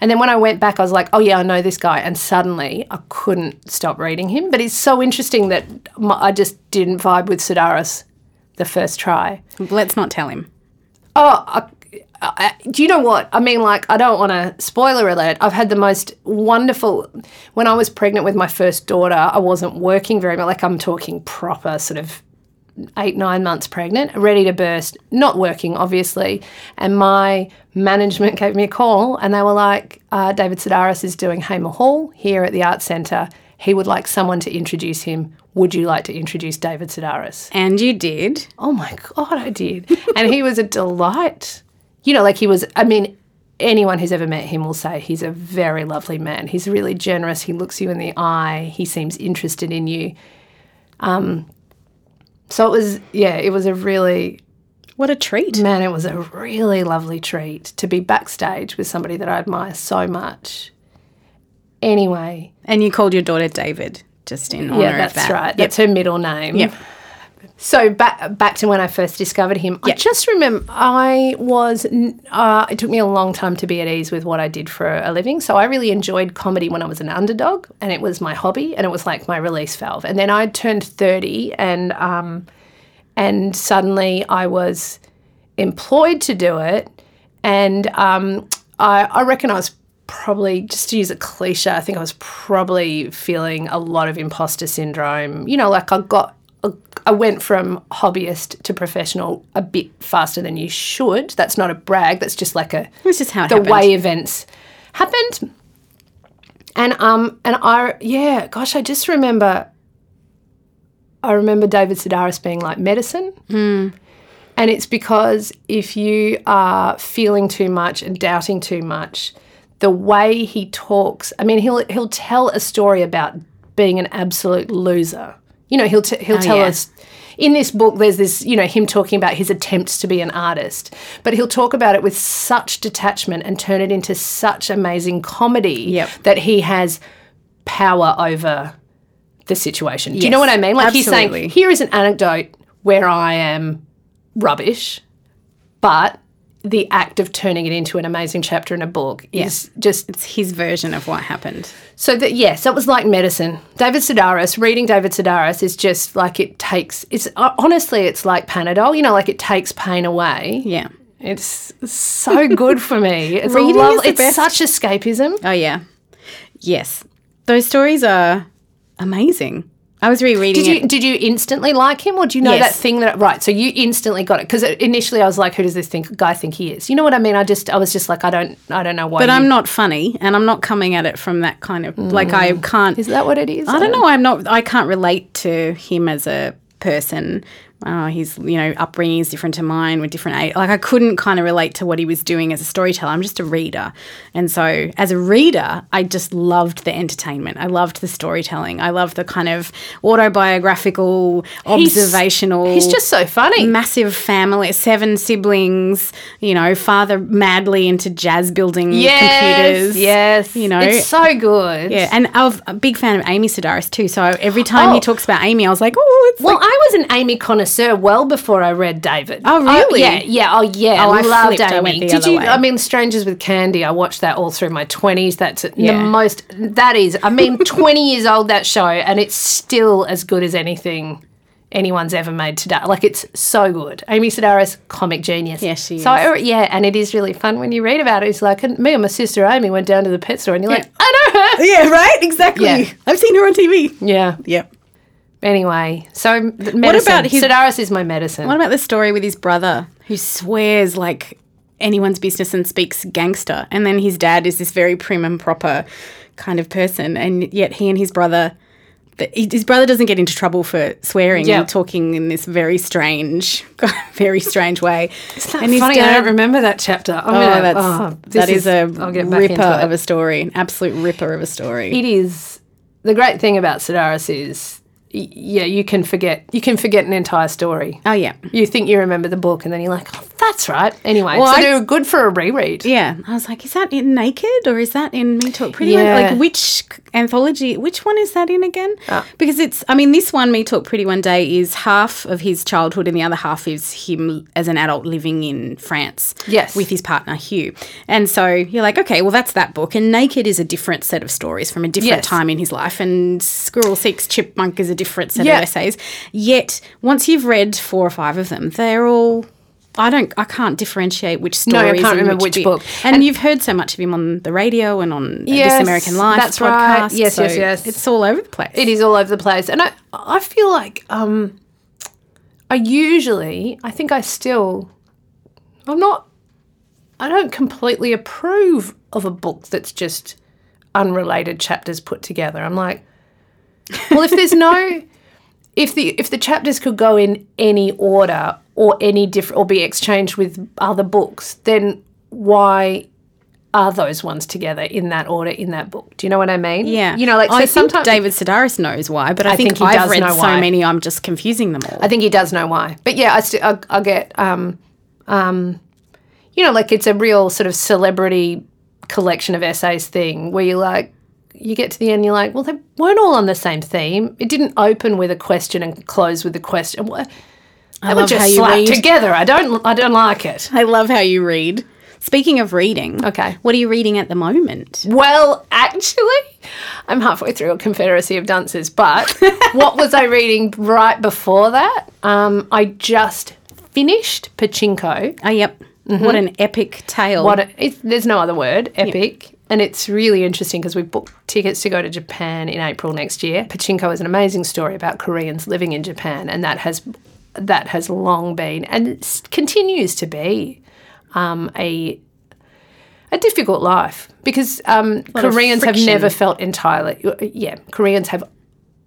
And then when I went back, I was like, oh, yeah, I know this guy. And suddenly I couldn't stop reading him. But it's so interesting that I just didn't vibe with Sedaris the first try. Let's not tell him. Oh, I, I, do you know what? I mean, like, I don't want to spoiler alert. I've had the most wonderful. When I was pregnant with my first daughter, I wasn't working very much. Like, I'm talking proper sort of eight, nine months pregnant, ready to burst, not working, obviously. And my management gave me a call and they were like, uh, David Sedaris is doing Hamer Hall here at the Arts Centre. He would like someone to introduce him. Would you like to introduce David Sedaris? And you did. Oh my God, I did. and he was a delight. You know, like he was, I mean, anyone who's ever met him will say he's a very lovely man. He's really generous. He looks you in the eye. He seems interested in you. Um, so it was, yeah, it was a really, What a treat. man, it was a really lovely treat to be backstage with somebody that I admire so much. Anyway, And you called your daughter David, just in honor yeah, of that's that. right. Yep. That's her middle name. Yep. So back back to when I first discovered him. I just remember I was. Uh, it took me a long time to be at ease with what I did for a living. So I really enjoyed comedy when I was an underdog, and it was my hobby, and it was like my release valve. And then I turned thirty, and um, and suddenly I was employed to do it, and um, I, I reckon I was probably just to use a cliche. I think I was probably feeling a lot of imposter syndrome. You know, like I got. I went from hobbyist to professional a bit faster than you should. That's not a brag. That's just like a This is how it the happened. way events happened. And um and I yeah, gosh, I just remember I remember David Sedaris being like medicine. And it's because if you are feeling too much and doubting too much, the way he talks, I mean, he'll he'll tell a story about being an absolute loser. You know, he'll t- he'll oh, tell yeah. us in this book. There's this, you know, him talking about his attempts to be an artist, but he'll talk about it with such detachment and turn it into such amazing comedy Yep. that he has power over the situation. Do you know what I mean? Like he's saying, here is an anecdote where I am rubbish, but the act of turning it into an amazing chapter in a book is just It's his version of what happened. so that yes, it was like medicine. David Sedaris, reading David Sedaris is just like it takes. It's uh, honestly, it's like Panadol. You know, like it takes pain away. Yeah. It's so good for me. <laughs> It's Reading a is It's best. such escapism. Oh, yeah. Yes. Those stories are amazing. I was rereading Did you it. did you instantly like him, or do you know Yes. that thing that right? So you instantly got it because initially I was like, "Who does this think guy think he is?" You know what I mean? I just I was just like, I don't I don't know why. But you- I'm not funny and I'm not coming at it from that kind of like I mm. can't Is that what it is? I don't know. I'm not. I can't relate to him as a person. Oh, his you know upbringing is different to mine with different age. Like I couldn't kind of relate to what he was doing as a storyteller. I'm just a reader, and so as a reader, I just loved the entertainment. I loved the storytelling. I loved the kind of autobiographical, He's- observational. He's just so funny. massive family, seven siblings. You know, father madly into jazz building yes, computers. yes. you know, it's so good. yeah, and I'm a big fan of Amy Sedaris too. So every time Oh. he talks about Amy, I was like, oh, it's Well, like, I was an Amy connoisseur well before I read David. Oh, oh, really? yeah, yeah. Oh, yeah. Oh, I loved flipped. Amy. I Did you? way. I mean, Strangers with Candy. I watched that all through my twenties. That's Yeah. the most. That is. I mean, <laughs> twenty years old that show, and it's still as good as anything anyone's ever made today. Like it's so good. Amy Sedaris, comic genius. Yeah, she so, is. So yeah, and it is really fun when you read about it. It's like me and my sister Amy went down to the pet store, and you're like, I know her. yeah, right, exactly. Yeah. I've seen her on TV. Yeah. Yep. Anyway, so medicine. about his- Sedaris is my medicine. What about the story with his brother who swears like anyone's business and speaks gangster, and then his dad is this very prim and proper kind of person, and yet he and his brother. the- His brother doesn't get into trouble for swearing Yeah. and talking in this very strange, <laughs> very strange way. And his funny? I don't remember that chapter. I'm Oh, gonna, that's oh, that this is, a I'll get ripper of a story, an absolute ripper of a story. It is. The great thing about Sedaris is, yeah, you can forget. You can forget an entire story. oh yeah, You think you remember the book, and then you're like, oh, that's right. Anyway, Well, so I- they're good for a reread. yeah. I was like, is that in Naked or is that in Me Talk Pretty? Yeah. One? Like which anthology? Which one is that in again? Ah. Because it's. I mean, this one, Me Talk Pretty One Day, is half of his childhood, and the other half is him as an adult living in France. Yes. with his partner Hugh. And so you're like, okay, well that's that book, and Naked is a different set of stories from a different Yes. time in his life, and Squirrel Seeks Chipmunk is a different set Yeah. of essays. Yet once you've read four or five of them, they're all. I don't. I can't differentiate which story. No, I can't remember which bit. book. And, you've heard so much of him on the radio and on Yes, This American Life. that's right. Yes, so yes, yes. It's all over the place. It is all over the place, and I, I feel like, um, I usually, I think I still, I'm not, I don't completely approve of a book that's just unrelated chapters put together. I'm like, Well, if there's no, if the if the chapters could go in any order or any different or be exchanged with other books, then why are those ones together in that order in that book? Do you know what I mean? Yeah. You know, like so I think sometimes David Sedaris knows why, but I, think, think he I've does read know so why. many, I'm just confusing them all. I think he does know why. But yeah, I st- I, I get um um you know like it's a real sort of celebrity collection of essays thing where you're like you get to the end you're like, well they weren't all on the same theme. It didn't open with a question and close with a question. What? They were love just how you slapped together. I don't I don't like it. I love how you read. Speaking of reading, Okay. what are you reading at the moment? Well, actually, I'm halfway through a Confederacy of Dunces, but <laughs> what was I reading right before that? Um, I just finished Pachinko. Oh, yep. What an epic tale. Mm-hmm. What a, it, there's no other word, epic. And it's really interesting because we've booked tickets to go to Japan in April next year. Pachinko is an amazing story about Koreans living in Japan, and that has that has long been and continues to be um, a a difficult life because um, Koreans have never felt entirely yeah Koreans have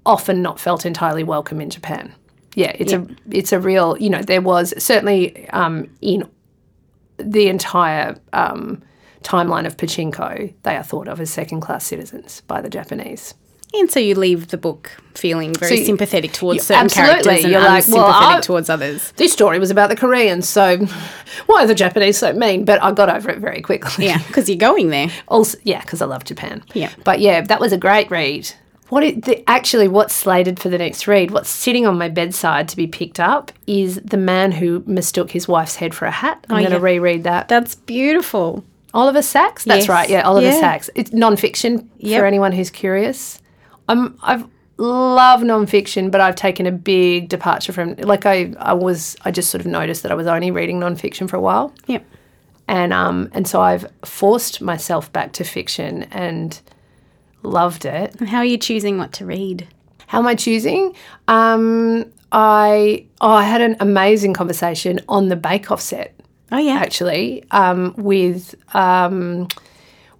often not felt entirely welcome in Japan. Yeah, it's a it's a real you know there was certainly um, in the entire um, timeline of Pachinko, they are thought of as second class citizens by the Japanese. and so you leave the book feeling very So sympathetic towards you- certain absolutely. characters and You're like, well, I- towards others. This story was about the Koreans, so <laughs> why are the Japanese so mean? But I got over it very quickly. Yeah, because you're going there. <laughs> Also, yeah, because I love Japan. Yeah. But yeah, that was a great read. What it, the, actually, what's slated for the next read, what's sitting on my bedside to be picked up, is the man who mistook his wife's head for a hat. I'm oh, going to yeah. reread that. That's beautiful. Oliver Sacks. That's Yes. right. Yeah, Oliver Yeah. Sacks. It's nonfiction Yep. for anyone who's curious. I'm I've love nonfiction, but I've taken a big departure from like I I was I just sort of noticed that I was only reading nonfiction for a while, Yep. and um and so I've forced myself back to fiction and loved it. And how are you choosing what to read? How am I choosing? Um, I oh I had an amazing conversation on the Bake Off set Oh, yeah. actually um, with um,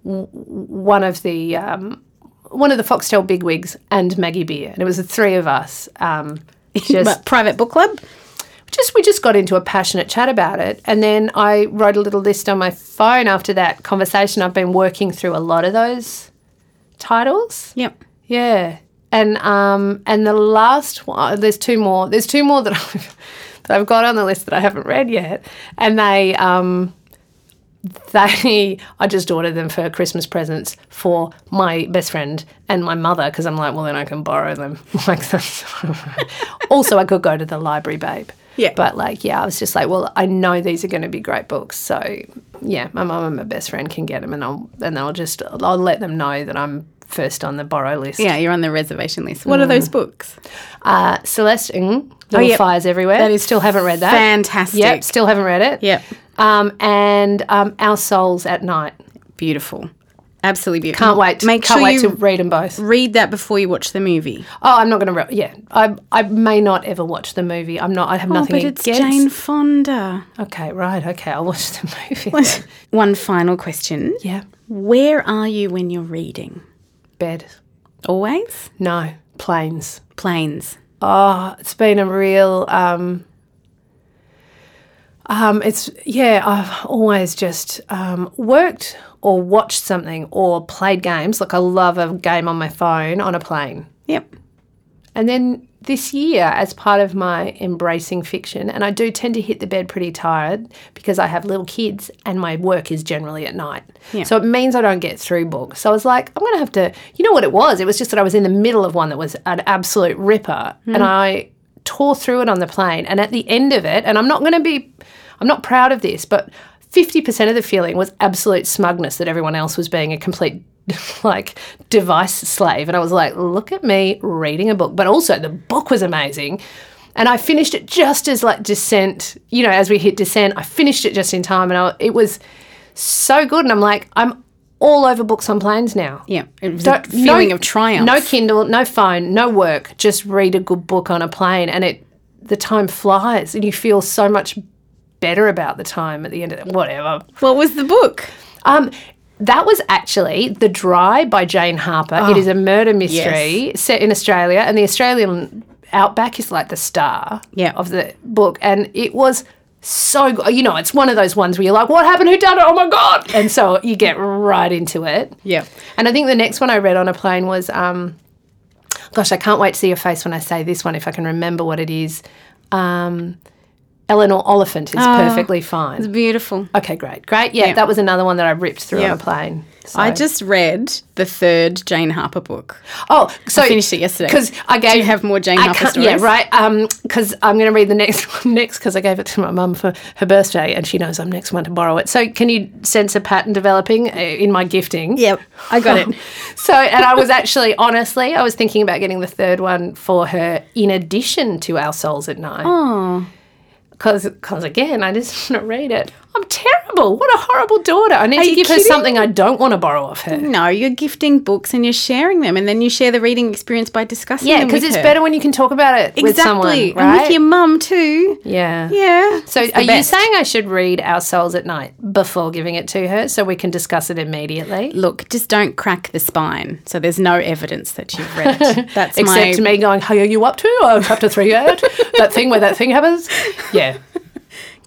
w- one of the um, one of the Foxtel bigwigs and Maggie Beer, and it was the three of us. Um, <laughs> just, private book club? just we just got into a passionate chat about it, and then I wrote a little list on my phone after that conversation. I've been working through a lot of those titles. Yep. Yeah. And um and the last one there's two more. There's two more that <laughs> I've that I've got on the list that I haven't read yet. And they um they <laughs> I just ordered them for Christmas presents for my best friend and my mother because I'm like, well then I can borrow them. <laughs> like <laughs> also I could go to the library, babe. Yeah. But like, yeah, I was just like, well, I know these are going to be great books, so yeah, my mum and my best friend can get them, and I'll and I'll just I'll let them know that I'm first on the borrow list. Yeah, you're on the reservation list. What are those books? Uh, Celeste, mm, Little yep. Fires Everywhere. That is still haven't read that. fantastic. Yep, still haven't read it. Yep. Um, and um, Our Souls at Night. Beautiful. Absolutely beautiful. Can't wait. Make can't sure wait you to read them both. read that before you watch the movie. Oh, I'm not going to. Re- yeah, I I may not ever watch the movie. I'm not. I have Oh, nothing but it's against. Jane Fonda. Okay, right. Okay, I'll watch the movie. <laughs> One final question. yeah. Where are you when you're reading? Bed. Always? No. Planes. Planes. Oh, it's been a real. Um, um, it's yeah. I've always just um, worked or watched something or played games. Like I love a game on my phone on a plane. Yep. And then this year, as part of my embracing fiction, and I do tend to hit the bed pretty tired because I have little kids and my work is generally at night. Yeah. So it means I don't get through books. So I was like, I'm going to have to, you know what it was? It was just that I was in the middle of one that was an absolute ripper hmm. and I tore through it on the plane. And at the end of it, and I'm not going to be, I'm not proud of this, but 50% of the feeling was absolute smugness that everyone else was being a complete <laughs> like device slave. And I was like look at me reading a book. But also the book was amazing. And I finished it just as like descent you know as we hit descent I finished it just in time. And I, it was so good. And I'm like I'm all over books on planes now. Yeah. It was Don't- a feeling no- of triumph. no Kindle no phone no work. Just read a good book on a plane and it the time flies and you feel so much better about the time at the end of it whatever. What was the book? um, that was actually The Dry by Jane Harper. It is a murder mystery set in Australia, and the Australian outback is like the star Yeah. of the book. And it was so good. You know, it's one of those ones where you're like, what happened? Who done it? Oh my God. And so you get right into it. Yeah. And I think the next one I read on a plane was, um, gosh, I can't wait to see your face when I say this one if I can remember what it is. Um, Eleanor Oliphant is perfectly fine. It's beautiful. Okay, great, great. Yeah, that was another one that I ripped through Yeah. on a plane. So- I just read the third Jane Harper book. oh, so I finished it yesterday. because I gave. Do you have more Jane I Harper can't- Yeah, right. Because I'm going to read the next <laughs> one next because I gave it to my mum for her birthday, and she knows I'm next one to borrow it. So can you sense a pattern developing uh, in my gifting? Yep, I got it. <laughs> So, and I was actually, honestly, I was thinking about getting the third one for her in addition to Our Souls at Night. Oh, Because, cause again, I just want to read it. I'm terrible. What a horrible daughter. I need to you give her something I don't want to borrow off her. no, you're gifting books and you're sharing them, and then you share the reading experience by discussing it. Yeah, because it's her. better when you can talk about it with someone, Exactly. right? And with your mum, too. yeah. Yeah. So, are you saying I should read Our Souls at Night before giving it to her so we can discuss it immediately? Look, just don't crack the spine. So there's no evidence that you've read it. <laughs> That's Except my me going, hey, are you up to uh, chapter three yet? <laughs> that thing where that thing happens? Yeah.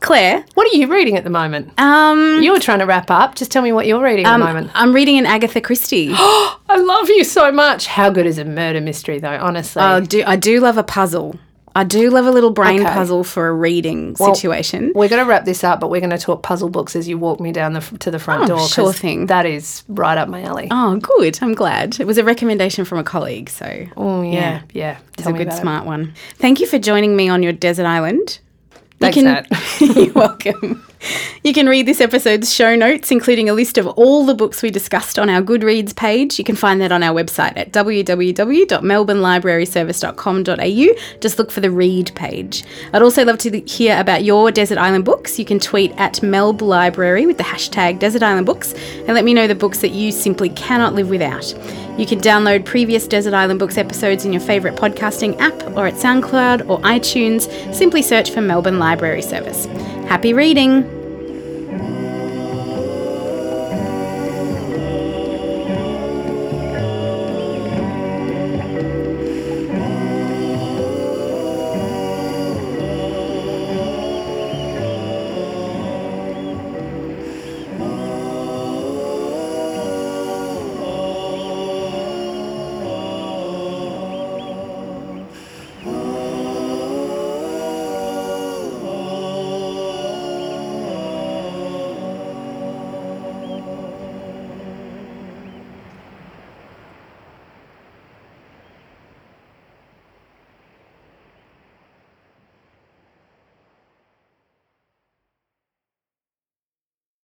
Claire. What are you reading at the moment? Um, You were trying to wrap up. Just tell me what you're reading at the moment. I'm reading an Agatha Christie. <gasps> I love you so much. How good is a murder mystery, though? Honestly, I do I do love a puzzle. I do love a little brain Okay. puzzle for a reading situation. we're going to wrap this up, but we're going to talk puzzle books as you walk me down the to the front Oh, door. sure thing. That is right up my alley. Oh, good. I'm glad. It was a recommendation from a colleague, so Oh yeah, yeah. it's a good about it. smart one. Thank you for joining me on your desert island. Thanks, you <laughs> Nat. You're welcome. <laughs> You can read this episode's show notes, including a list of all the books we discussed on our Goodreads page. You can find that on our website at www.melbournelibraryservice.com.au. Just look for the read page. I'd also love to hear about your Desert Island books. You can tweet at Melb Library with the hashtag Desert Island Books and let me know the books that you simply cannot live without. You can download previous Desert Island Books episodes in your favourite podcasting app or at SoundCloud or iTunes. Simply search for Melbourne Library Service. Happy reading!